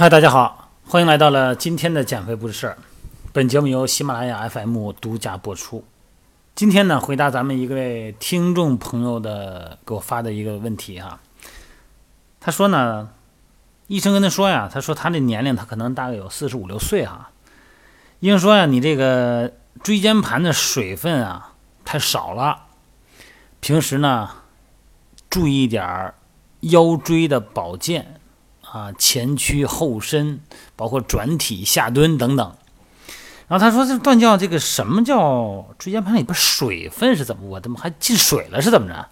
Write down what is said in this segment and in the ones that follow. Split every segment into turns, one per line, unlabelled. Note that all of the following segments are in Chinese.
嗨，大家好，欢迎来到了今天的减肥不是事儿。本节目由喜马拉雅 FM 独家播出。今天呢，回答咱们一位听众朋友的给我发的一个问题哈。他说呢，医生跟他说呀，他说他的年龄他可能大概有四十五六岁哈。医生说呀，你这个椎间盘的水分啊太少了，平时呢注意一点儿腰椎的保健。啊，前屈后伸，包括转体下蹲等等。然后他说：“这段教这个什么叫椎间盘里边水分是怎么？我怎么还进水了？是怎么着？”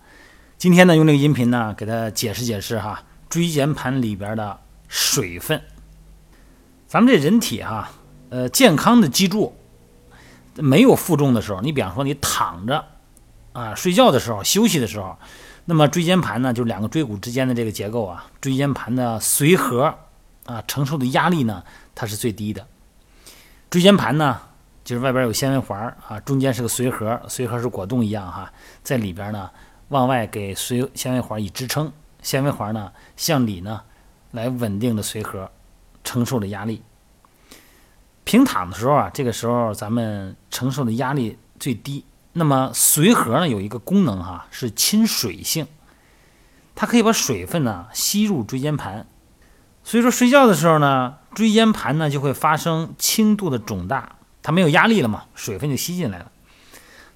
今天呢，用这个音频呢，给他解释解释哈，椎间盘里边的水分。咱们这人体哈，呃，健康的脊柱没有负重的时候，你比方说你躺着啊，睡觉的时候，休息的时候。那么椎间盘呢，就是两个椎骨之间的这个结构啊，椎间盘的髓核啊，承受的压力呢，它是最低的。椎间盘呢，就是外边有纤维环啊，中间是个髓核，髓核是果冻一样哈，在里边呢，往外给髓纤维环以支撑，纤维环呢向里呢来稳定的髓核承受的压力。平躺的时候啊，这个时候咱们承受的压力最低。那么髓核呢有一个功能哈，是亲水性，它可以把水分呢吸入椎间盘，所以说睡觉的时候呢，椎间盘呢就会发生轻度的肿大，它没有压力了嘛，水分就吸进来了。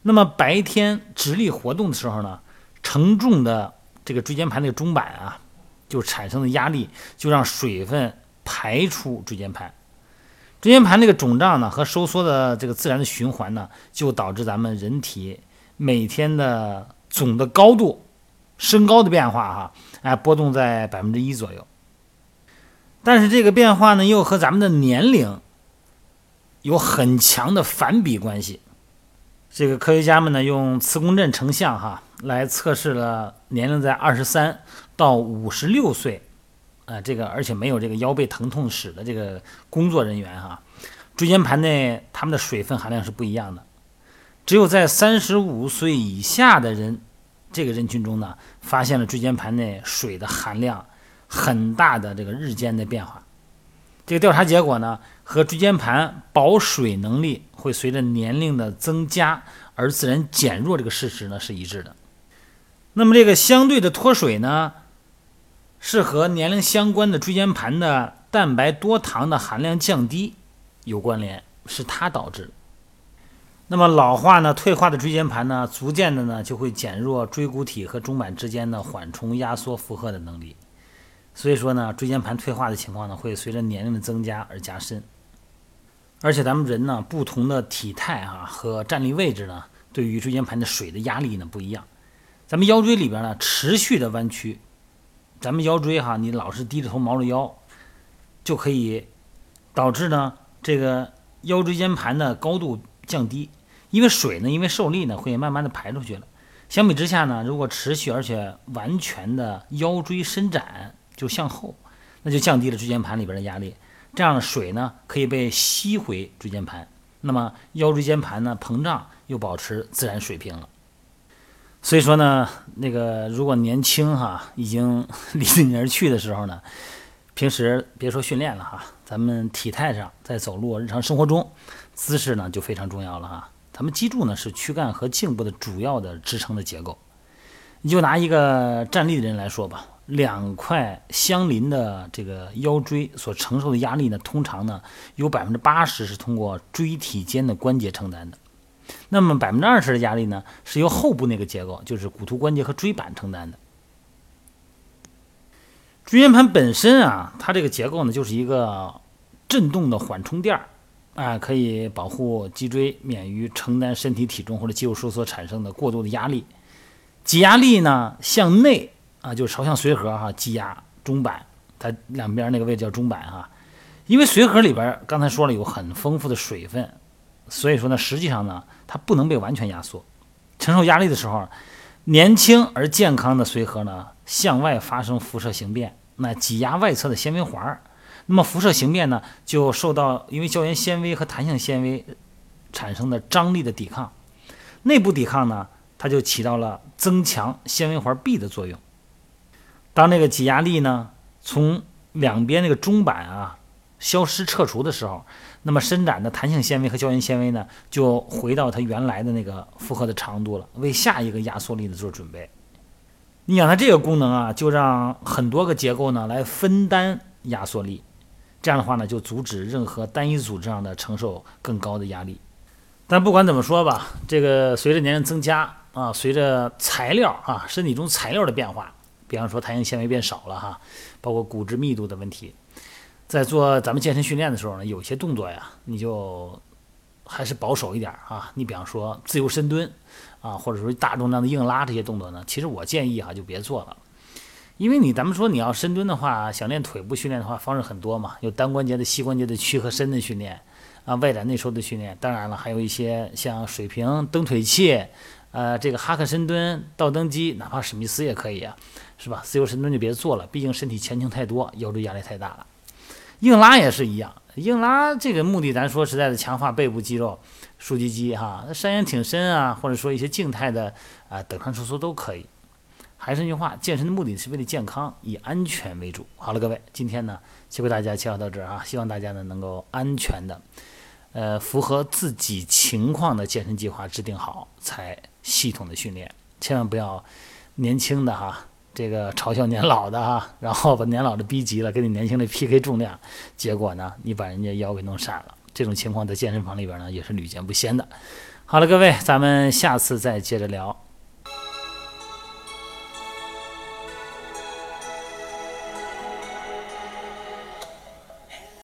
那么白天直立活动的时候呢，承重的这个椎间盘那个中板啊，就产生的压力就让水分排出椎间盘。椎间盘这个肿胀呢和收缩的这个自然的循环呢，就导致咱们人体每天的总的高度、身高的变化哈，哎，波动在百分之一左右。但是这个变化呢，又和咱们的年龄有很强的反比关系。这个科学家们呢，用磁共振成像哈，来测试了年龄在二十三到五十六岁。啊，这个而且没有这个腰背疼痛史的这个工作人员哈，椎间盘内他们的水分含量是不一样的。只有在三十五岁以下的人，这个人群中呢，发现了椎间盘内水的含量很大的这个日间的变化。这个调查结果呢，和椎间盘保水能力会随着年龄的增加而自然减弱这个事实呢是一致的。那么这个相对的脱水呢？是和年龄相关的椎间盘的蛋白多糖的含量降低有关联，是它导致。那么老化呢，退化的椎间盘呢，逐渐的呢就会减弱椎骨体和中板之间的缓冲、压缩、负荷的能力。所以说呢，椎间盘退化的情况呢，会随着年龄的增加而加深。而且咱们人呢，不同的体态啊和站立位置呢，对于椎间盘的水的压力呢不一样。咱们腰椎里边呢，持续的弯曲。咱们腰椎哈，你老是低着头毛着腰，就可以导致呢这个腰椎间盘的高度降低，因为水呢，因为受力呢会慢慢的排出去了。相比之下呢，如果持续而且完全的腰椎伸展就向后，那就降低了椎间盘里边的压力，这样水呢可以被吸回椎间盘，那么腰椎间盘呢膨胀又保持自然水平了。所以说呢，那个如果年轻哈，已经 离你而去的时候呢，平时别说训练了哈，咱们体态上在走路日常生活中，姿势呢就非常重要了哈。咱们脊柱呢是躯干和颈部的主要的支撑的结构。你就拿一个站立的人来说吧，两块相邻的这个腰椎所承受的压力呢，通常呢有百分之八十是通过椎体间的关节承担的。那么百分之二十的压力呢，是由后部那个结构，就是骨突关节和椎板承担的。椎间盘本身啊，它这个结构呢，就是一个振动的缓冲垫儿，啊，可以保护脊椎免于承担身体体重或者肌肉收缩产生的过度的压力。挤压力呢，向内啊，就是朝向髓核哈，挤压中板，它两边那个位置叫中板哈，因为髓核里边刚才说了有很丰富的水分。所以说呢，实际上呢，它不能被完全压缩。承受压力的时候，年轻而健康的髓核呢，向外发生辐射形变，那挤压外侧的纤维环儿。那么辐射形变呢，就受到因为胶原纤维和弹性纤维产生的张力的抵抗。内部抵抗呢，它就起到了增强纤维环壁的作用。当那个挤压力呢，从两边那个中板啊消失撤除的时候，那么伸展的弹性纤维和胶原纤维呢，就回到它原来的那个负荷的长度了，为下一个压缩力的做准备。你想它这个功能啊，就让很多个结构呢来分担压缩力，这样的话呢，就阻止任何单一组织上的承受更高的压力。但不管怎么说吧，这个随着年龄增加啊，随着材料啊身体中材料的变化，比方说弹性纤维变少了哈，包括骨质密度的问题。在做咱们健身训练的时候呢，有些动作呀，你就还是保守一点啊。你比方说自由深蹲啊，或者说大重量的硬拉这些动作呢，其实我建议哈就别做了，因为你咱们说你要深蹲的话，想练腿部训练的话，方式很多嘛，有单关节的、膝关节的屈和伸的训练啊，外展内收的训练，当然了，还有一些像水平蹬腿器，呃，这个哈克深蹲、倒蹬机，哪怕史密斯也可以啊，是吧？自由深蹲就别做了，毕竟身体前倾太多，腰椎压力太大了。硬拉也是一样，硬拉这个目的，咱说实在的，强化背部肌肉、竖脊肌哈，那山羊挺身啊，或者说一些静态的啊，等宽收缩都可以。还是那句话，健身的目的是为了健康，以安全为主。好了，各位，今天呢就为大家介绍到这儿啊，希望大家呢能够安全的，呃，符合自己情况的健身计划制定好，才系统的训练，千万不要年轻的哈。这个嘲笑年老的哈，然后把年老的逼急了，跟你年轻的 PK 重量，结果呢，你把人家腰给弄闪了。这种情况在健身房里边呢，也是屡见不鲜的。好了，各位，咱们下次再接着聊。